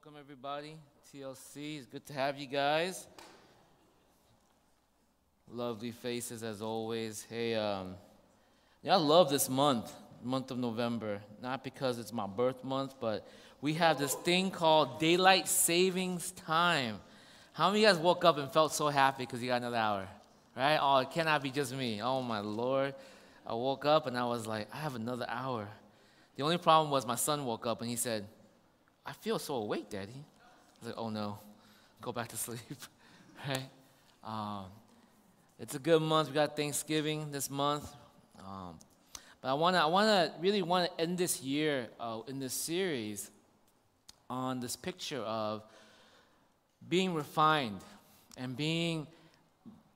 Welcome, everybody. TLC, it's good to have you guys. Lovely faces as always. Hey, um, yeah, I love this month, month of November. Not because it's my birth month, but we have this thing called daylight savings time. How many of you guys woke up and felt so happy because you got another hour? Right? Oh, it cannot be just me. Oh, my Lord. I woke up and I was like, I have another hour. The only problem was my son woke up and he said, I feel so awake, Daddy. I was like, oh no, go back to sleep, right? Um, it's a good month. We got Thanksgiving this month. Um, but I want to I wanna really want to end this year uh, in this series on this picture of being refined and being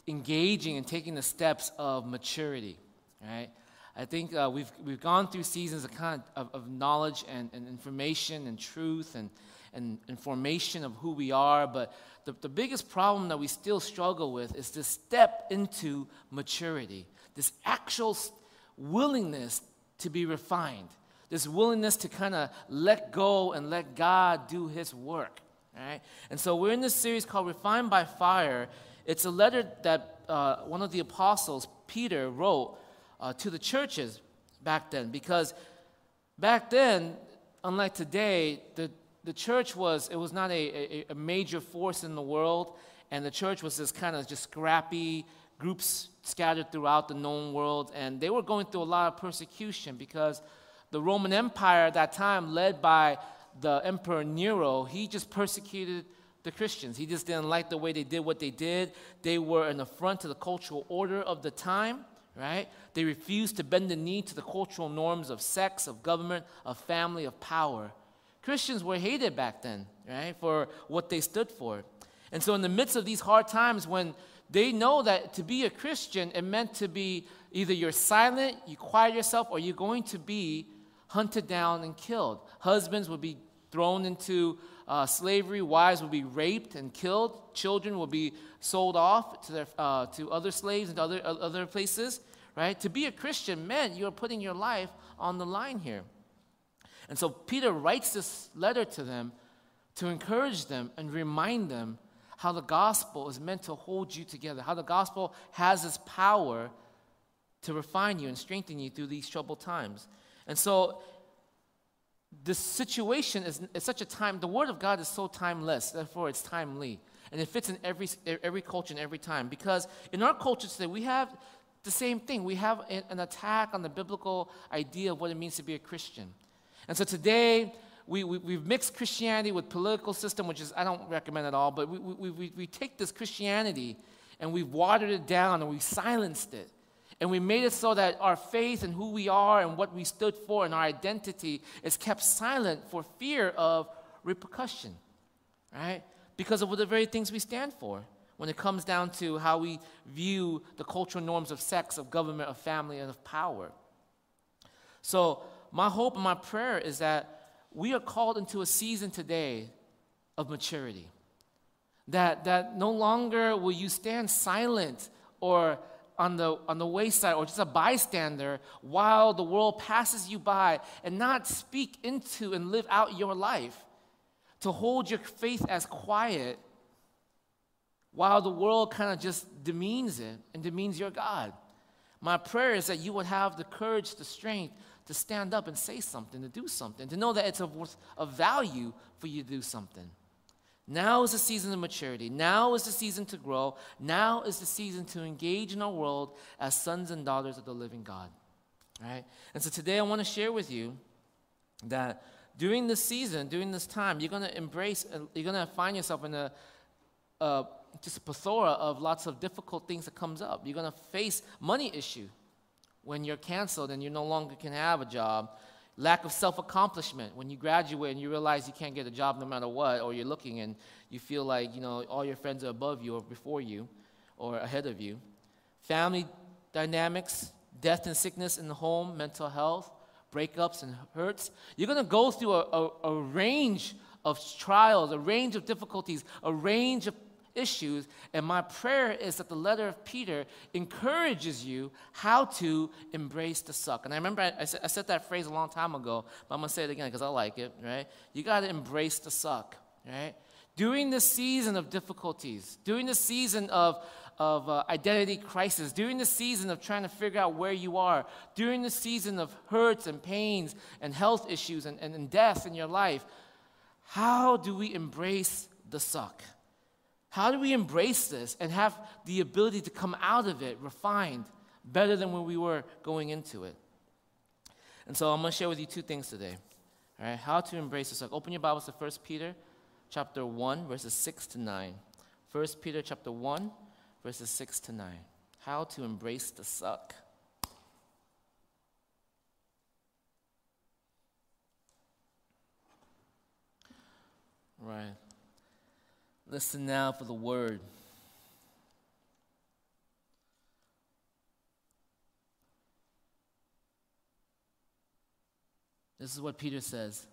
engaging and taking the steps of maturity, right? I think uh, we've, we've gone through seasons of kind of, of, knowledge and, and, information and truth and, and information of who we are, but the, the biggest problem that we still struggle with is to step into maturity, this actual willingness to be refined, this willingness to kind of let go and let God do His work. Right? And so we're in this series called Refined by Fire. It's a letter that uh, one of the apostles, Peter, wrote uh, to the churches back then because back then, unlike today, the, the church was, it was not a, a, a major force in the world, and the church was this kind of just scrappy groups scattered throughout the known world, and they were going through a lot of persecution because the Roman Empire at that time, led by the Emperor Nero, he just persecuted the Christians. He just didn't like the way they did what they did. They were an affront to the cultural order of the time right? They refused to bend the knee to the cultural norms of sex, of government, of family, of power. Christians were hated back then, right, for what they stood for. And so, in the midst of these hard times, when they know that to be a Christian, it meant to be either you're silent, you quiet yourself, or you're going to be hunted down and killed. Husbands would be thrown into uh, slavery, wives will be raped and killed, children will be sold off to, their, uh, to other slaves and other, other places, right? To be a Christian meant you're putting your life on the line here. And so Peter writes this letter to them to encourage them and remind them how the gospel is meant to hold you together, how the gospel has its power to refine you and strengthen you through these troubled times. And so this situation is, such a time, the word of God is so timeless, therefore it's timely. And it fits in every, every culture and every time. Because in our culture today, we have the same thing. We have an attack on the biblical idea of what it means to be a Christian. And so today, we, we, have mixed Christianity with political system, which is, I don't recommend at all, but we, we, we, we take this Christianity and we've watered it down and we've silenced it. And we made it so that our faith and who we are and what we stood for and our identity is kept silent for fear of repercussion, right? Because of the very things we stand for when it comes down to how we view the cultural norms of sex, of government, of family, and of power. So, my hope and my prayer is that we are called into a season today of maturity. That, that no longer will you stand silent or on the, on the wayside or just a bystander while the world passes you by and not speak into and live out your life. To hold your faith as quiet while the world kind of just demeans it and demeans your God. My prayer is that you would have the courage, the strength to stand up and say something, to do something, to know that it's of, worth of value for you to do something. Now is the season of maturity. Now is the season to grow. Now is the season to engage in our world as sons and daughters of the living God. Right? And so today I want to share with you that during this season, during this time, you're going to embrace, uh, you're going to find yourself in a, a just a plethora of lots of difficult things that comes up. You're going to face money issue when you're canceled and you no longer can have a job lack of self accomplishment when you graduate and you realize you can't get a job no matter what, or you're looking and you feel like you know all your friends are above you or before you or ahead of you. Family dynamics, death and sickness in the home, mental health, breakups and hurts. You're going to go through a, a, a range of trials, a range of difficulties, a range of issues. And my prayer is that the letter of Peter encourages you how to embrace the suck. And I remember I, I, said, I said, that phrase a long time ago, but I'm going to say it again because I like it, right? You got to embrace the suck. right? During the season of difficulties, during the season of, of uh, identity crisis, during the season of trying to figure out where you are, during the season of hurts and pains and health issues and, and, and death in your life, how do we embrace the suck? How do we embrace this and have the ability to come out of it refined, better than when we were going into it? And so I'm going to share with you two things today. All right, how to embrace the suck. Open your Bibles to 1 Peter chapter 1, verses 6 to 9. 1 Peter chapter 1, verses 6 to 9. How to embrace the suck. Right. Listen now for the word. This is what Peter says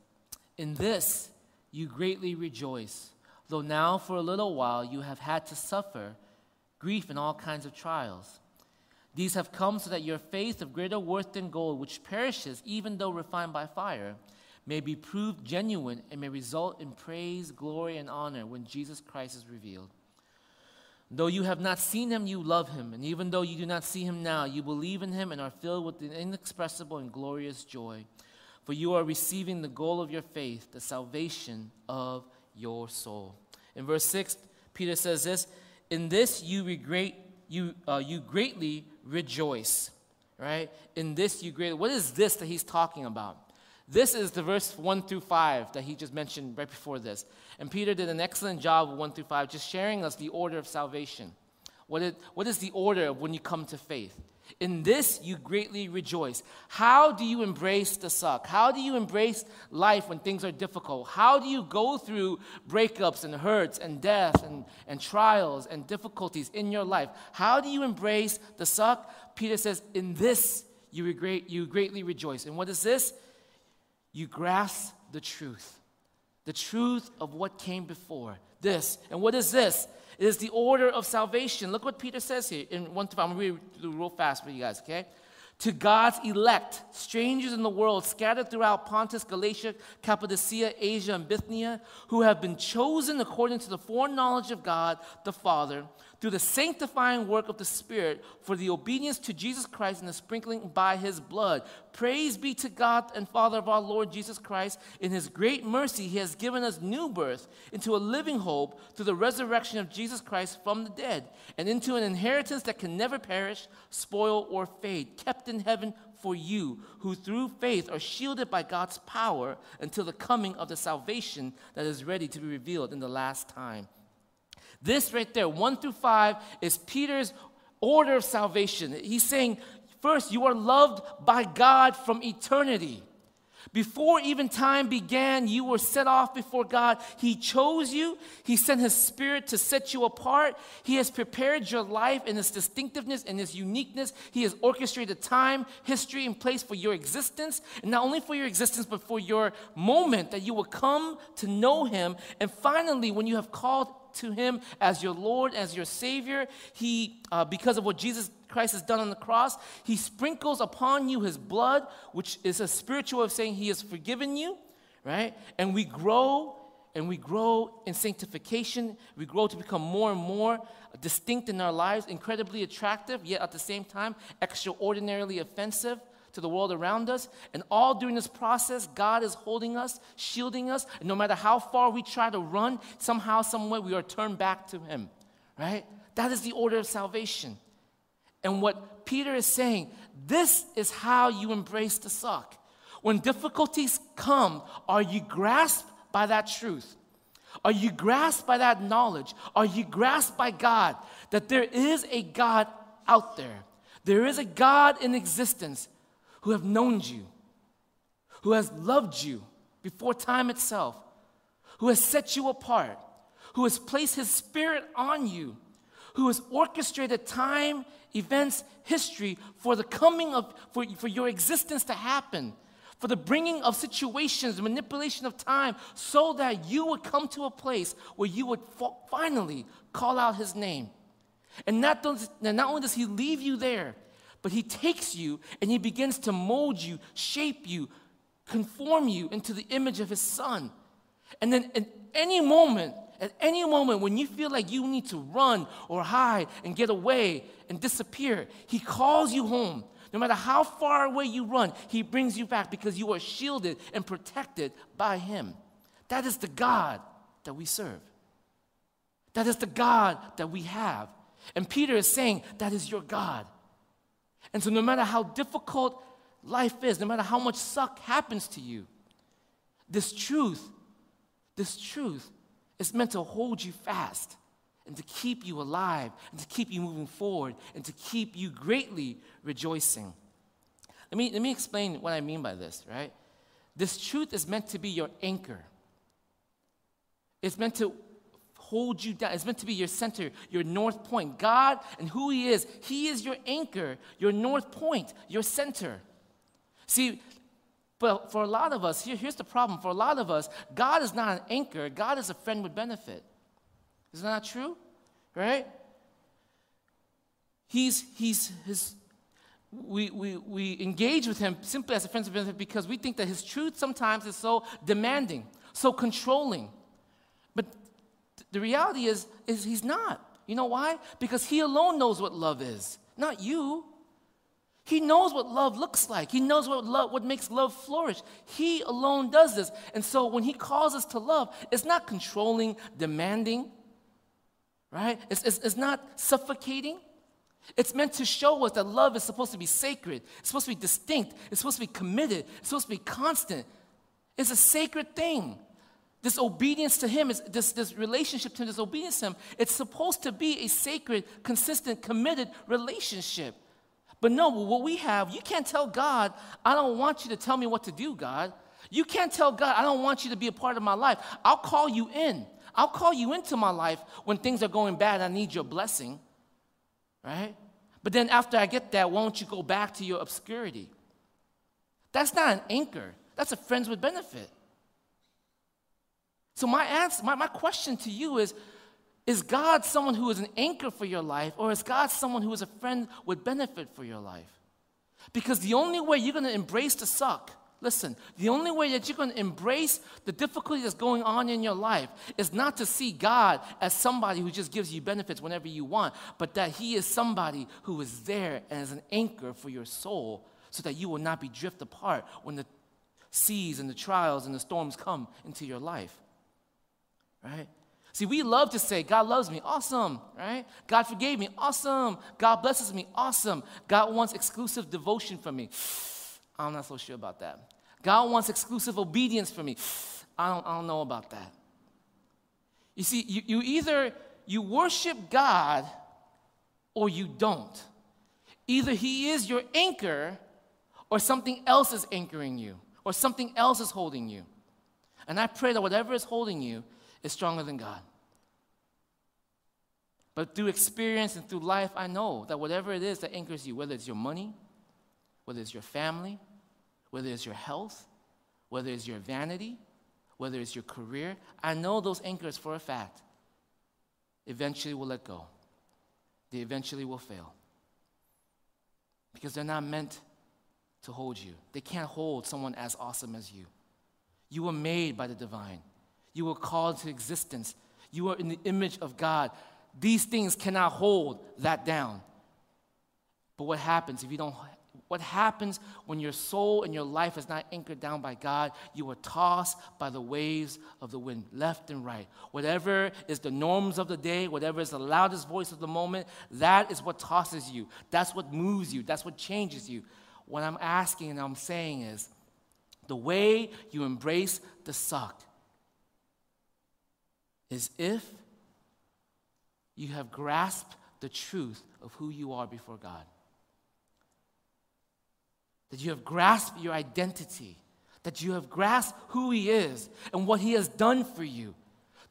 In this you greatly rejoice, though now for a little while you have had to suffer grief and all kinds of trials. These have come so that your faith of greater worth than gold, which perishes even though refined by fire, may be proved genuine and may result in praise, glory, and honor when Jesus Christ is revealed. Though you have not seen him, you love him. And even though you do not see him now, you believe in him and are filled with an inexpressible and glorious joy. For you are receiving the goal of your faith, the salvation of your soul. In verse 6, Peter says this In this you, regret, you, uh, you greatly rejoice. Right? In this you greatly. What is this that he's talking about? This is the verse 1 through 5 that he just mentioned right before this. And Peter did an excellent job of 1 through 5, just sharing us the order of salvation. What, it, what is the order of when you come to faith? In this you greatly rejoice. How do you embrace the suck? How do you embrace life when things are difficult? How do you go through breakups and hurts and death and, and trials and difficulties in your life? How do you embrace the suck? Peter says, In this you, you greatly rejoice. And what is this? You grasp the truth. The truth of what came before. This. And what is this? It is the order of salvation. Look what Peter says here in 1 to I'm going to read real fast for you guys, okay? to God's elect, strangers in the world scattered throughout Pontus, Galatia, Cappadocia, Asia, and Bithynia, who have been chosen according to the foreknowledge of God the Father, through the sanctifying work of the Spirit, for the obedience to Jesus Christ and the sprinkling by his blood. Praise be to God and Father of our Lord Jesus Christ. In his great mercy, he has given us new birth into a living hope through the resurrection of Jesus Christ from the dead, and into an inheritance that can never perish, spoil, or fade, kept in heaven for you, who through faith are shielded by God's power until the coming of the salvation that is ready to be revealed in the last time. This right there, one through five, is Peter's order of salvation. He's saying, first, you are loved by God from eternity. Before even time began, you were set off before God. He chose you. He sent His Spirit to set you apart. He has prepared your life in its distinctiveness and its uniqueness. He has orchestrated time, history, and place for your existence. And not only for your existence, but for your moment that you will come to know Him. And finally, when you have called to Him as your Lord, as your Savior, He, uh, because of what Jesus Christ has done on the cross, He sprinkles upon you His blood, which is a spiritual of saying He has forgiven you, right? And we grow and we grow in sanctification. We grow to become more and more distinct in our lives, incredibly attractive, yet at the same time, extraordinarily offensive to the world around us. And all during this process, God is holding us, shielding us. And no matter how far we try to run, somehow, someway, we are turned back to Him, right? That is the order of salvation. And what Peter is saying, this is how you embrace the suck. When difficulties come, are you grasped by that truth? Are you grasped by that knowledge? Are you grasped by God that there is a God out there? There is a God in existence who have known you, who has loved you before time itself, who has set you apart, who has placed his spirit on you, who has orchestrated time events, history for the coming of, for, for your existence to happen, for the bringing of situations, manipulation of time, so that you would come to a place where you would finally call out his name. And not, does, and not only does he leave you there, but he takes you and he begins to mold you, shape you, conform you into the image of his son. And then at any moment, at any moment when you feel like you need to run or hide and get away and disappear, He calls you home. No matter how far away you run, He brings you back because you are shielded and protected by Him. That is the God that we serve. That is the God that we have. And Peter is saying, That is your God. And so, no matter how difficult life is, no matter how much suck happens to you, this truth, this truth is meant to hold you fast and to keep you alive and to keep you moving forward and to keep you greatly rejoicing. Let me, let me explain what I mean by this, right? This truth is meant to be your anchor. It's meant to hold you down. It's meant to be your center, your north point. God and who He is, He is your anchor, your north point, your center. See, but for a lot of us, here, here's the problem. For a lot of us, God is not an anchor, God is a friend with benefit. Is that not true? Right? He's, he's his, we, we, we engage with him simply as a friend with benefit because we think that his truth sometimes is so demanding, so controlling. The reality is, is he's not. You know why? Because he alone knows what love is, not you. He knows what love looks like. He knows what love what makes love flourish. He alone does this. And so when he calls us to love, it's not controlling, demanding, right? It's, it's, it's not suffocating. It's meant to show us that love is supposed to be sacred. It's supposed to be distinct. It's supposed to be committed. It's supposed to be constant. It's a sacred thing. This obedience to Him, is, this, this relationship to Him, this obedience to Him, it's supposed to be a sacred, consistent, committed relationship. But no, what we have, you can't tell God, I don't want you to tell me what to do, God. You can't tell God, I don't want you to be a part of my life. I'll call you in. I'll call you into my life when things are going bad. I need your blessing, right? But then after I get that, won't you go back to your obscurity? That's not an anchor. That's a friends with benefit. So, my, answer, my, my question to you is Is God someone who is an anchor for your life, or is God someone who is a friend with benefit for your life? Because the only way you're going to embrace the suck, listen, the only way that you're going to embrace the difficulty that's going on in your life is not to see God as somebody who just gives you benefits whenever you want, but that He is somebody who is there and is an anchor for your soul so that you will not be drift apart when the seas and the trials and the storms come into your life right? See, we love to say, God loves me, awesome, right? God forgave me, awesome. God blesses me, awesome. God wants exclusive devotion from me. I'm not so sure about that. God wants exclusive obedience from me. I don't, I don't know about that. You see, you, you either you worship God or you don't. Either He is your anchor or something else is anchoring you or something else is holding you. And I pray that whatever is holding you, is stronger than God. But through experience and through life, I know that whatever it is that anchors you, whether it's your money, whether it's your family, whether it's your health, whether it's your vanity, whether it's your career, I know those anchors for a fact eventually will let go. They eventually will fail. Because they're not meant to hold you. They can't hold someone as awesome as you. You were made by the divine. You were called to existence. You are in the image of God. These things cannot hold that down. But what happens if you don't? What happens when your soul and your life is not anchored down by God? You are tossed by the waves of the wind, left and right. Whatever is the norms of the day, whatever is the loudest voice of the moment, that is what tosses you. That's what moves you. That's what changes you. What I'm asking and I'm saying is the way you embrace the suck is if you have grasped the truth of who you are before God. That you have grasped your identity, that you have grasped who He is and what He has done for you.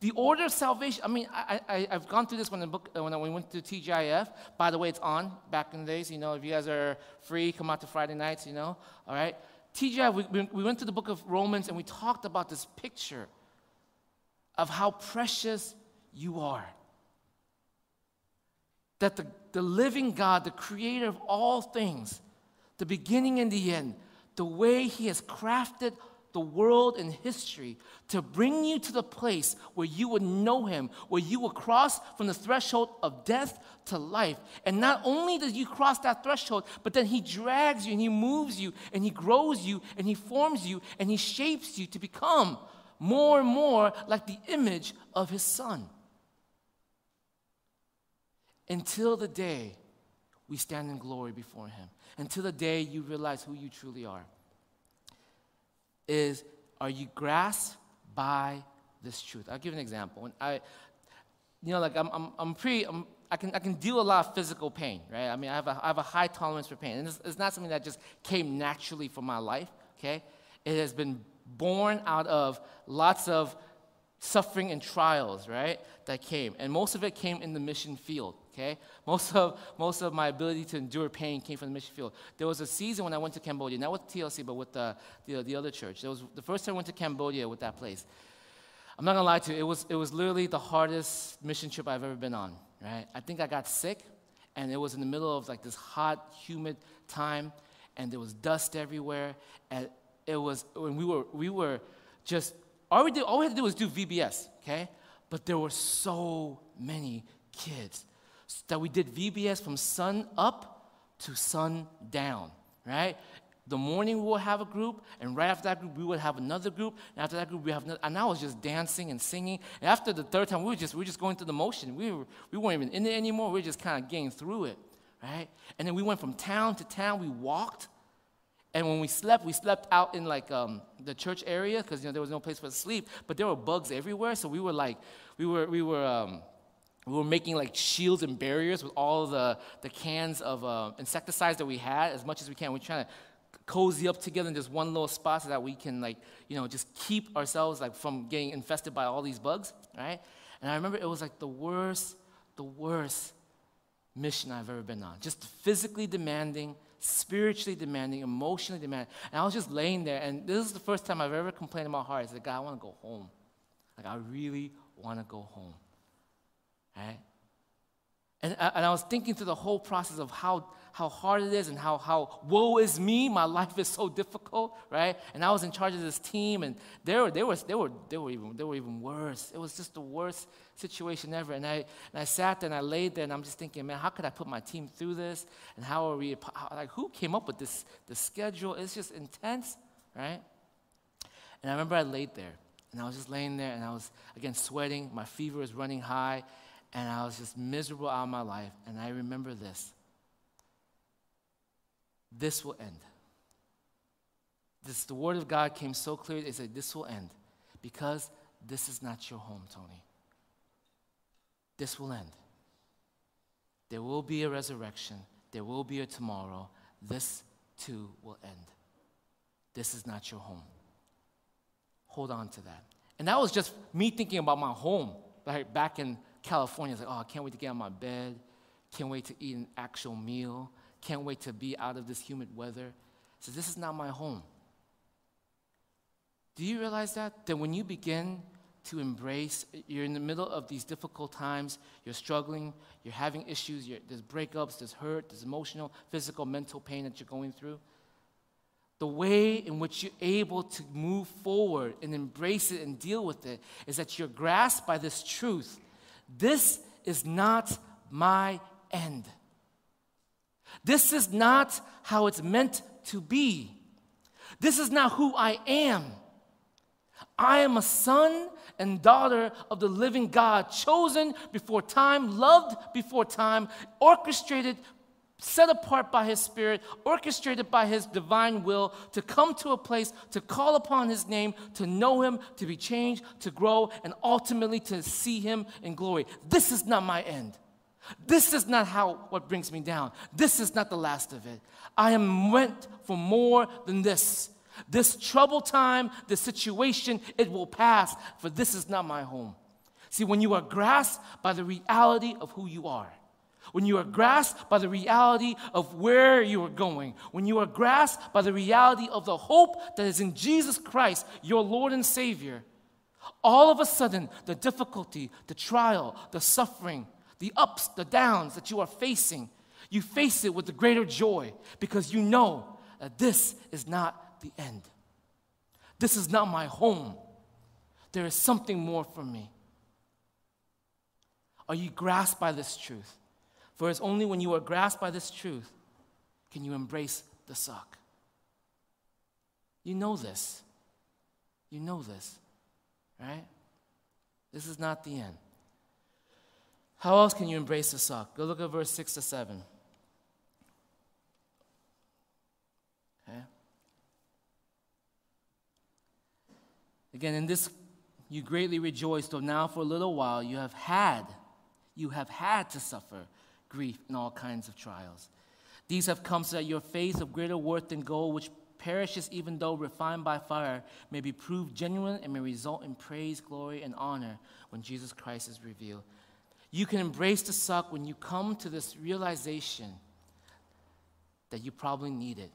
The order of salvation, I mean, I, I, have gone through this when, the book, uh, when we went to TGIF. By the way, it's on back in the days. You know, if you guys are free, come out to Friday nights, you know, all right? TGIF, we, we went to the book of Romans and we talked about this picture of how precious you are. That the, the living God, the creator of all things, the beginning and the end, the way He has crafted the world and history to bring you to the place where you would know him, where you will cross from the threshold of death to life. And not only does you cross that threshold, but then he drags you and he moves you and he grows you and he forms you and he shapes you to become more and more like the image of his son. Until the day we stand in glory before him, until the day you realize who you truly are is are you grasped by this truth? I'll give an example. When I, you know, like I'm, I'm, I'm pretty, I'm, I can, I can deal a lot of physical pain, right? I mean, I have a, I have a high tolerance for pain. And it's, it's not something that just came naturally for my life, okay? It has been born out of lots of suffering and trials, right, that came. And most of it came in the mission field, okay? Most of, most of my ability to endure pain came from the mission field. There was a season when I went to Cambodia, not with TLC, but with the, the, the other church. It was the first time I went to Cambodia with that place. I'm not gonna lie to you, it was, it was literally the hardest mission trip I've ever been on, right? I think I got sick, and it was in the middle of like this hot, humid time, and there was dust everywhere, and it was, when we were, we were just, all we, did, all we had to do was do VBS, okay? But there were so many kids that we did VBS from sun up to sun down, right? The morning we would have a group, and right after that group, we would have another group, and after that group, we have another. And I was just dancing and singing. And after the third time, we were just, we were just going through the motion. We, were, we weren't even in it anymore. We were just kind of getting through it, right? And then we went from town to town. We walked. And when we slept, we slept out in like um, the church area because you know there was no place for sleep. But there were bugs everywhere, so we were like, we were we were um, we were making like shields and barriers with all the, the cans of uh, insecticides that we had as much as we can. We're trying to cozy up together in just one little spot so that we can like, you know, just keep ourselves like from getting infested by all these bugs, right? And I remember it was like the worst, the worst mission I've ever been on. Just physically demanding, spiritually demanding, emotionally demanding. And I was just laying there, and this is the first time I've ever complained in my heart. I said, God, I want to go home. Like, I really want to go home. Right? And, uh, and I was thinking through the whole process of how, how hard it is and how, how woe is me, my life is so difficult, right? And I was in charge of this team, and they were, they were, they were, they were, even, they were even worse. It was just the worst situation ever. And I, and I sat there and I laid there, and I'm just thinking, man, how could I put my team through this? And how are we, how, like, who came up with this, this schedule? It's just intense, right? And I remember I laid there, and I was just laying there, and I was, again, sweating. My fever was running high and I was just miserable out of my life. And I remember this this will end. This, the word of God came so clear. It said, This will end because this is not your home, Tony. This will end. There will be a resurrection, there will be a tomorrow. This too will end. This is not your home. Hold on to that. And that was just me thinking about my home, like back in California, it's like, oh, I can't wait to get of my bed. Can't wait to eat an actual meal. Can't wait to be out of this humid weather. So this is not my home. Do you realize that? That when you begin to embrace, you're in the middle of these difficult times, you're struggling, you're having issues, you're, there's breakups, there's hurt, there's emotional, physical, mental pain that you're going through. The way in which you're able to move forward and embrace it and deal with it is that you're grasped by this truth this is not my end. This is not how it's meant to be. This is not who I am. I am a son and daughter of the living God, chosen before time, loved before time, orchestrated set apart by His Spirit, orchestrated by His divine will to come to a place to call upon His name, to know Him, to be changed, to grow, and ultimately to see Him in glory. This is not my end. This is not how what brings me down. This is not the last of it. I am meant for more than this. This trouble time, this situation, it will pass, for this is not my home. See, when you are grasped by the reality of who you are, when you are grasped by the reality of where you are going, when you are grasped by the reality of the hope that is in Jesus Christ, your Lord and Savior, all of a sudden, the difficulty, the trial, the suffering, the ups, the downs that you are facing, you face it with the greater joy because you know that this is not the end. This is not my home. There is something more for me. Are you grasped by this truth? For it's only when you are grasped by this truth can you embrace the suck. You know this. You know this, right? This is not the end. How else can you embrace the suck? Go look at verse 6 to 7. Okay? Again, in this you greatly rejoice, though now for a little while you have had, you have had to suffer grief and all kinds of trials. These have come so that your faith of greater worth than gold, which perishes even though refined by fire, may be proved genuine and may result in praise, glory, and honor when Jesus Christ is revealed. You can embrace the suck when you come to this realization that you probably need it.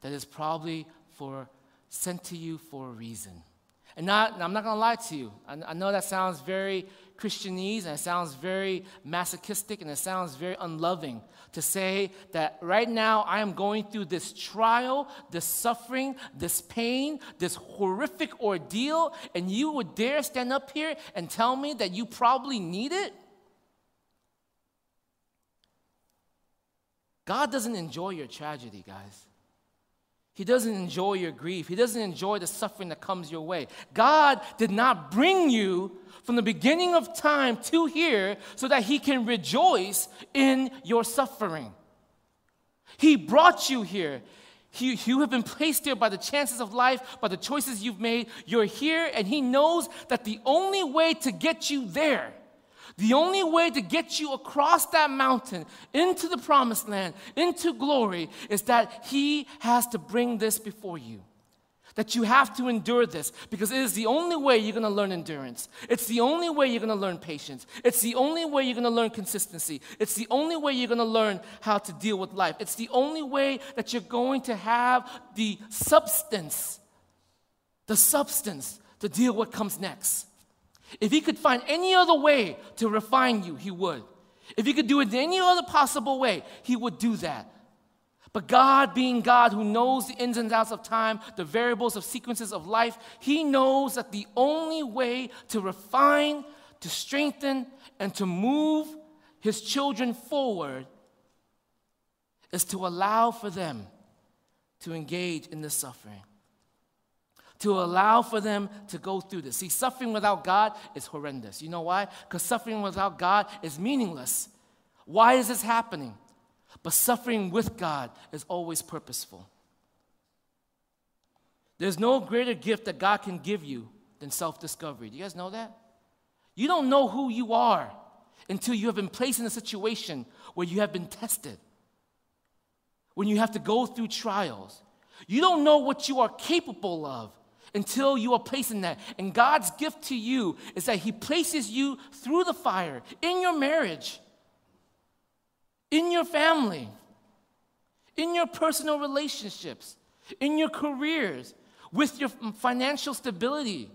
That is probably for sent to you for a reason. And not, I'm not going to lie to you. I, I know that sounds very Christianese and it sounds very masochistic and it sounds very unloving to say that right now I am going through this trial, this suffering, this pain, this horrific ordeal, and you would dare stand up here and tell me that you probably need it? God doesn't enjoy your tragedy, guys. He doesn't enjoy your grief. He doesn't enjoy the suffering that comes your way. God did not bring you from the beginning of time to here so that He can rejoice in your suffering. He brought you here. He, you have been placed here by the chances of life, by the choices you've made. You're here, and He knows that the only way to get you there the only way to get you across that mountain into the promised land, into glory, is that He has to bring this before you. That you have to endure this because it is the only way you're to learn endurance. It's the only way you're to learn patience. It's the only way you're to learn consistency. It's the only way you're to learn how to deal with life. It's the only way that you're going to have the substance, the substance to deal with what comes next. If he could find any other way to refine you, he would. If he could do it any other possible way, he would do that. But God, being God who knows the ins and outs of time, the variables of sequences of life, he knows that the only way to refine, to strengthen, and to move his children forward is to allow for them to engage in the suffering to allow for them to go through this. See, suffering without God is horrendous. You know why? Because suffering without God is meaningless. Why is this happening? But suffering with God is always purposeful. There's no greater gift that God can give you than self discovery. Do you guys know that? You don't know who you are until you have been placed in a situation where you have been tested, when you have to go through trials. You don't know what you are capable of until you are placed in that. And God's gift to you is that He places you through the fire in your marriage, in your family, in your personal relationships, in your careers, with your financial stability.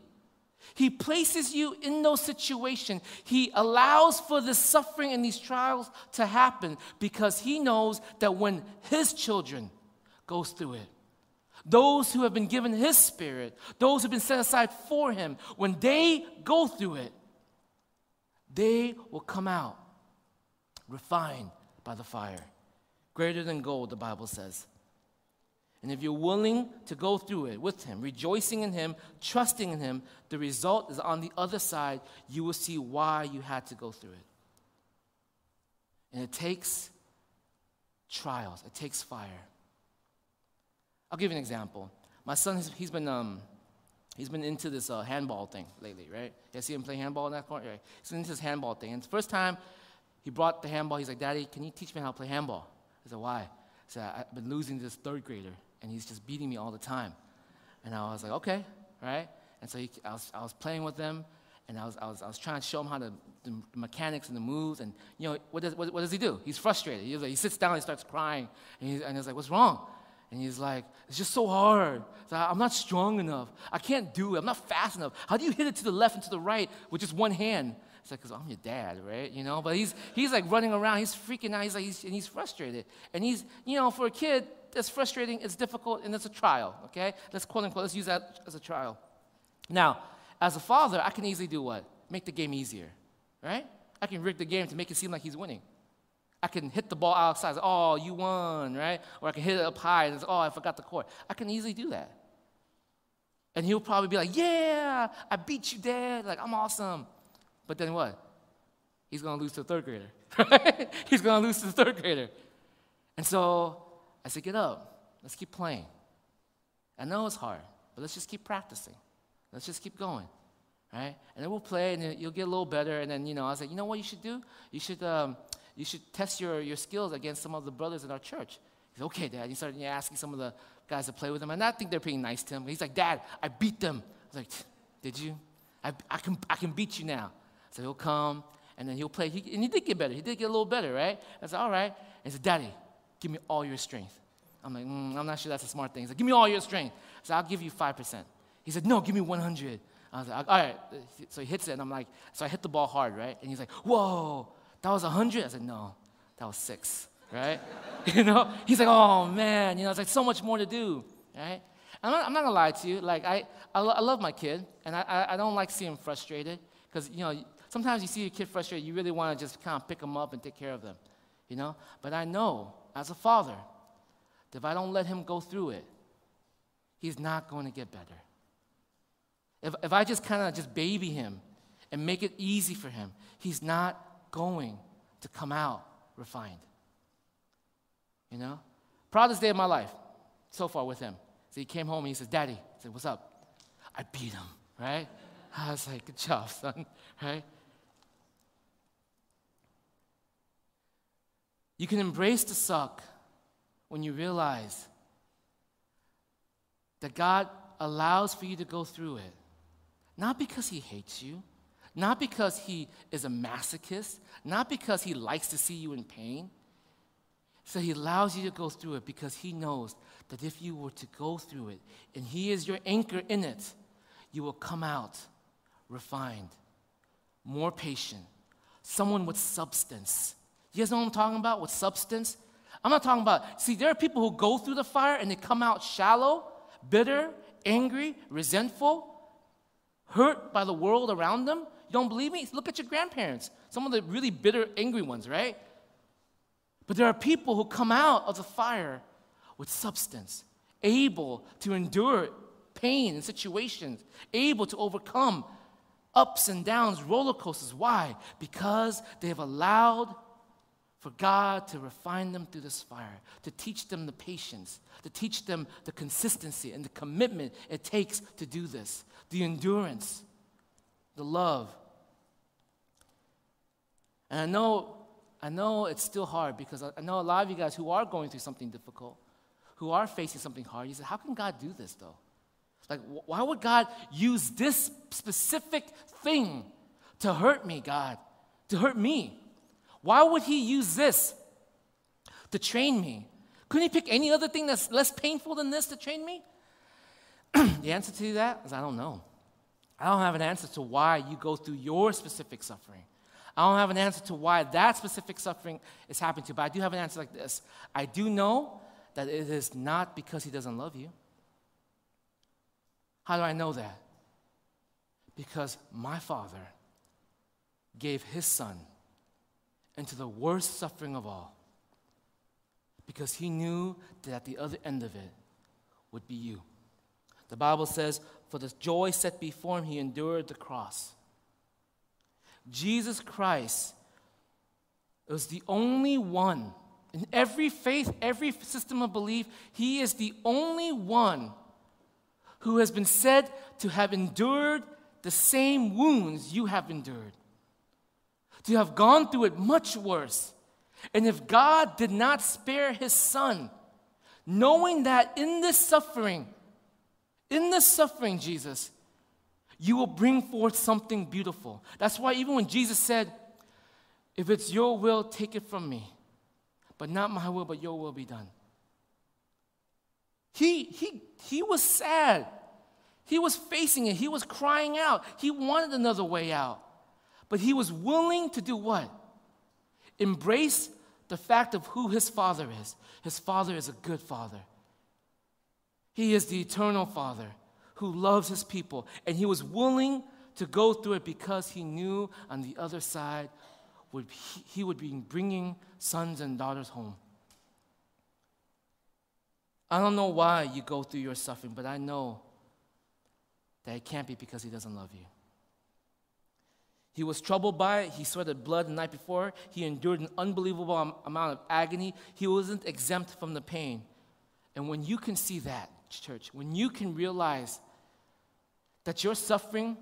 He places you in those situations. He allows for the suffering and these trials to happen because he knows that when his children goes through it, those who have been given His Spirit, those who have been set aside for Him, when they go through it, they will come out refined by the fire. Greater than gold, the Bible says. And if you're willing to go through it with Him, rejoicing in Him, trusting in Him, the result is on the other side, you will see why you had to go through it. And it takes trials, it takes fire. I'll give you an example. My son, he's been, um, he's been into this uh, handball thing lately, right? You see him play handball in that corner? Right? He's into this handball thing. And the first time he brought the handball, he's like, Daddy, can you teach me how to play handball? I said, Why? I said, I've been losing this third grader, and he's just beating me all the time. And I was like, Okay, right? And so he, I, was, I was playing with them, and I was, I, was, I was trying to show him how to, the mechanics and the moves. And, you know, what does, what, what does he do? He's frustrated. He, like, he sits down, he starts crying, and, he, and he's like, What's wrong? And he's like, it's just so hard. I'm not strong enough. I can't do it. I'm not fast enough. How do you hit it to the left and to the right with just one hand? It's like, because I'm your dad, right? You know, but he's, he's like running around. He's freaking out. He's like, he's, and he's frustrated. And he's, you know, for a kid, it's frustrating, it's difficult, and it's a trial, okay? Let's quote unquote, let's use that as a trial. Now, as a father, I can easily do what? Make the game easier, right? I can rig the game to make it seem like he's winning. I can hit the ball outside, oh, you won, right? Or I can hit it up high and say, oh, I forgot the court. I can easily do that. And he'll probably be like, yeah, I beat you, Dad. Like, I'm awesome. But then what? He's going to lose to the third grader. He's going to lose to the third grader. And so I said, get up. Let's keep playing. I know it's hard, but let's just keep practicing. Let's just keep going. Right? And then we'll play, and you'll get a little better. And then, you know, I was like, you know what you should do? You should, um, you should test your, your skills against some of the brothers in our church. He said, okay, Dad. He started asking some of the guys to play with him. And I think they're pretty nice to him. He's like, Dad, I beat them. I was like, did you? I, I, can, I can beat you now. So he'll come, and then he'll play. He, and he did get better. He did get a little better, right? I said, all right. He said, Daddy, give me all your strength. I'm like, mm, I'm not sure that's a smart thing. He's like, give me all your strength. I said, I'll give you 5%. He said, no, give me 100. I was like, all right. So he hits it, and I'm like, so I hit the ball hard, right? And he's like, whoa, that was 100? I said, no, that was six, right? you know? He's like, oh, man, you know, it's like so much more to do, right? I'm not, I'm not gonna lie to you. Like, I, I, lo- I love my kid, and I, I, I don't like seeing him frustrated, because, you know, sometimes you see your kid frustrated, you really want to just kind of pick them up and take care of them, you know? But I know, as a father, that if I don't let him go through it, he's not to get better. If, if I just kind of just baby him and make it easy for him, he's not going to come out refined. You know? Proudest day of my life so far with him. So he came home and he says, Daddy, I said, What's up? I beat him, right? I was like, Good job, son, right? You can embrace the suck when you realize that God allows for you to go through it not because he hates you, not because he is a masochist, not because he likes to see you in pain. So he allows you to go through it because he knows that if you were to go through it and he is your anchor in it, you will come out refined, more patient, someone with substance. You guys know what I'm talking about with substance? I'm not talking about, see, there are people who go through the fire and they come out shallow, bitter, angry, resentful hurt by the world around them? You don't believe me? Look at your grandparents, some of the really bitter, angry ones, right? But there are people who come out of the fire with substance, able to endure pain and situations, able to overcome ups and downs, roller coasters. Why? Because they have allowed for God to refine them through this fire, to teach them the patience, to teach them the consistency and the commitment it takes to do this, the endurance, the love. And I know, I know it's still hard because I know a lot of you guys who are going through something difficult, who are facing something hard, you say, How can God do this though? Like, why would God use this specific thing to hurt me, God? To hurt me? Why would He use this to train me? Couldn't He pick any other thing that's less painful than this to train me? the answer to that is I don't know. I don't have an answer to why you go through your specific suffering. I don't have an answer to why that specific suffering is happening to you, but I do have an answer like this. I do know that it is not because He doesn't love you. How do I know that? Because my Father gave His Son into the worst suffering of all because he knew that at the other end of it would be you. The Bible says, For the joy set before him, he endured the cross. Jesus Christ was the only one in every faith, every system of belief, he is the only one who has been said to have endured the same wounds you have endured to have gone through it much worse. And if God did not spare his son, knowing that in this suffering, in this suffering, Jesus, you will bring forth something beautiful. That's why even when Jesus said, If it's your will, take it from me, but not my will, but your will be done. He, he, he was sad. He was facing it. He was crying out. He wanted another way out. But he was willing to do what? Embrace the fact of who his father is. His father is a good father. He is the eternal father who loves his people, and he was willing to go through it because he knew on the other side would, he would be bringing sons and daughters home. I don't know why you go through your suffering, but I know that it can't be because he doesn't love you. He was troubled by it. He sweated blood the night before. He endured an unbelievable amount of agony. He wasn't exempt from the pain. And when you can see that, church, when you can realize that your suffering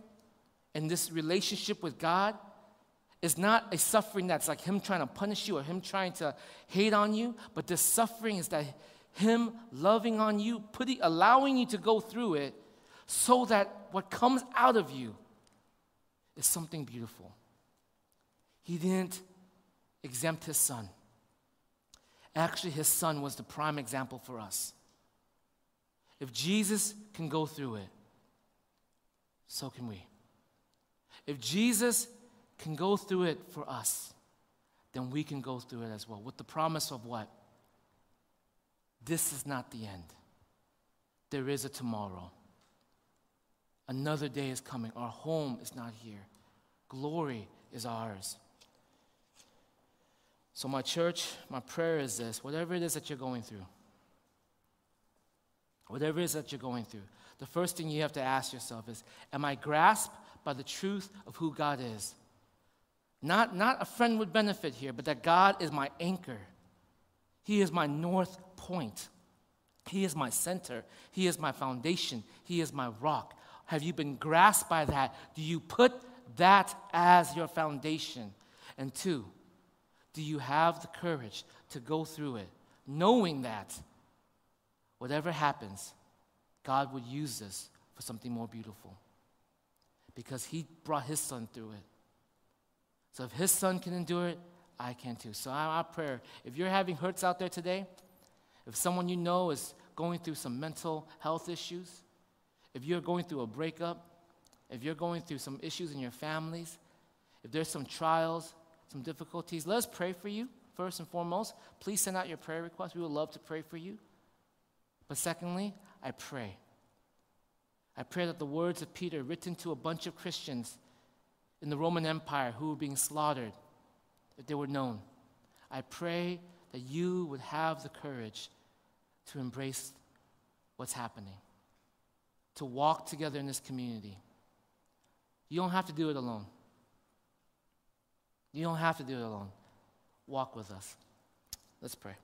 and this relationship with God is not a suffering that's like Him trying to punish you or Him trying to hate on you, but this suffering is that Him loving on you, putting, allowing you to go through it so that what comes out of you is something beautiful. He didn't exempt his son. Actually, his son was the prime example for us. If Jesus can go through it, so can we. If Jesus can go through it for us, then we can go through it as well. With the promise of what? This is not the end. There is a tomorrow. Another day is coming. Our home is not here. Glory is ours. So, my church, my prayer is this whatever it is that you're going through, whatever it is that you're going through, the first thing you have to ask yourself is Am I grasped by the truth of who God is? Not, not a friend would benefit here, but that God is my anchor. He is my north point. He is my center. He is my foundation. He is my rock. Have you been grasped by that? Do you put that as your foundation? And two, do you have the courage to go through it, knowing that whatever happens, God would use this for something more beautiful? Because He brought His Son through it. So if His Son can endure it, I can too. So our prayer, if you're having hurts out there today, if someone you know is going through some mental health issues, if you're going through a breakup, if you're going through some issues in your families, if there's some trials, some difficulties, let us pray for you first and foremost. Please send out your prayer requests. We would love to pray for you. But secondly, I pray. I pray that the words of Peter, written to a bunch of Christians in the Roman Empire who were being slaughtered, if they were known, I pray that you would have the courage to embrace what's happening to walk together in this community. You don't have to do it alone. You don't have to do it alone. Walk with us. Let's pray.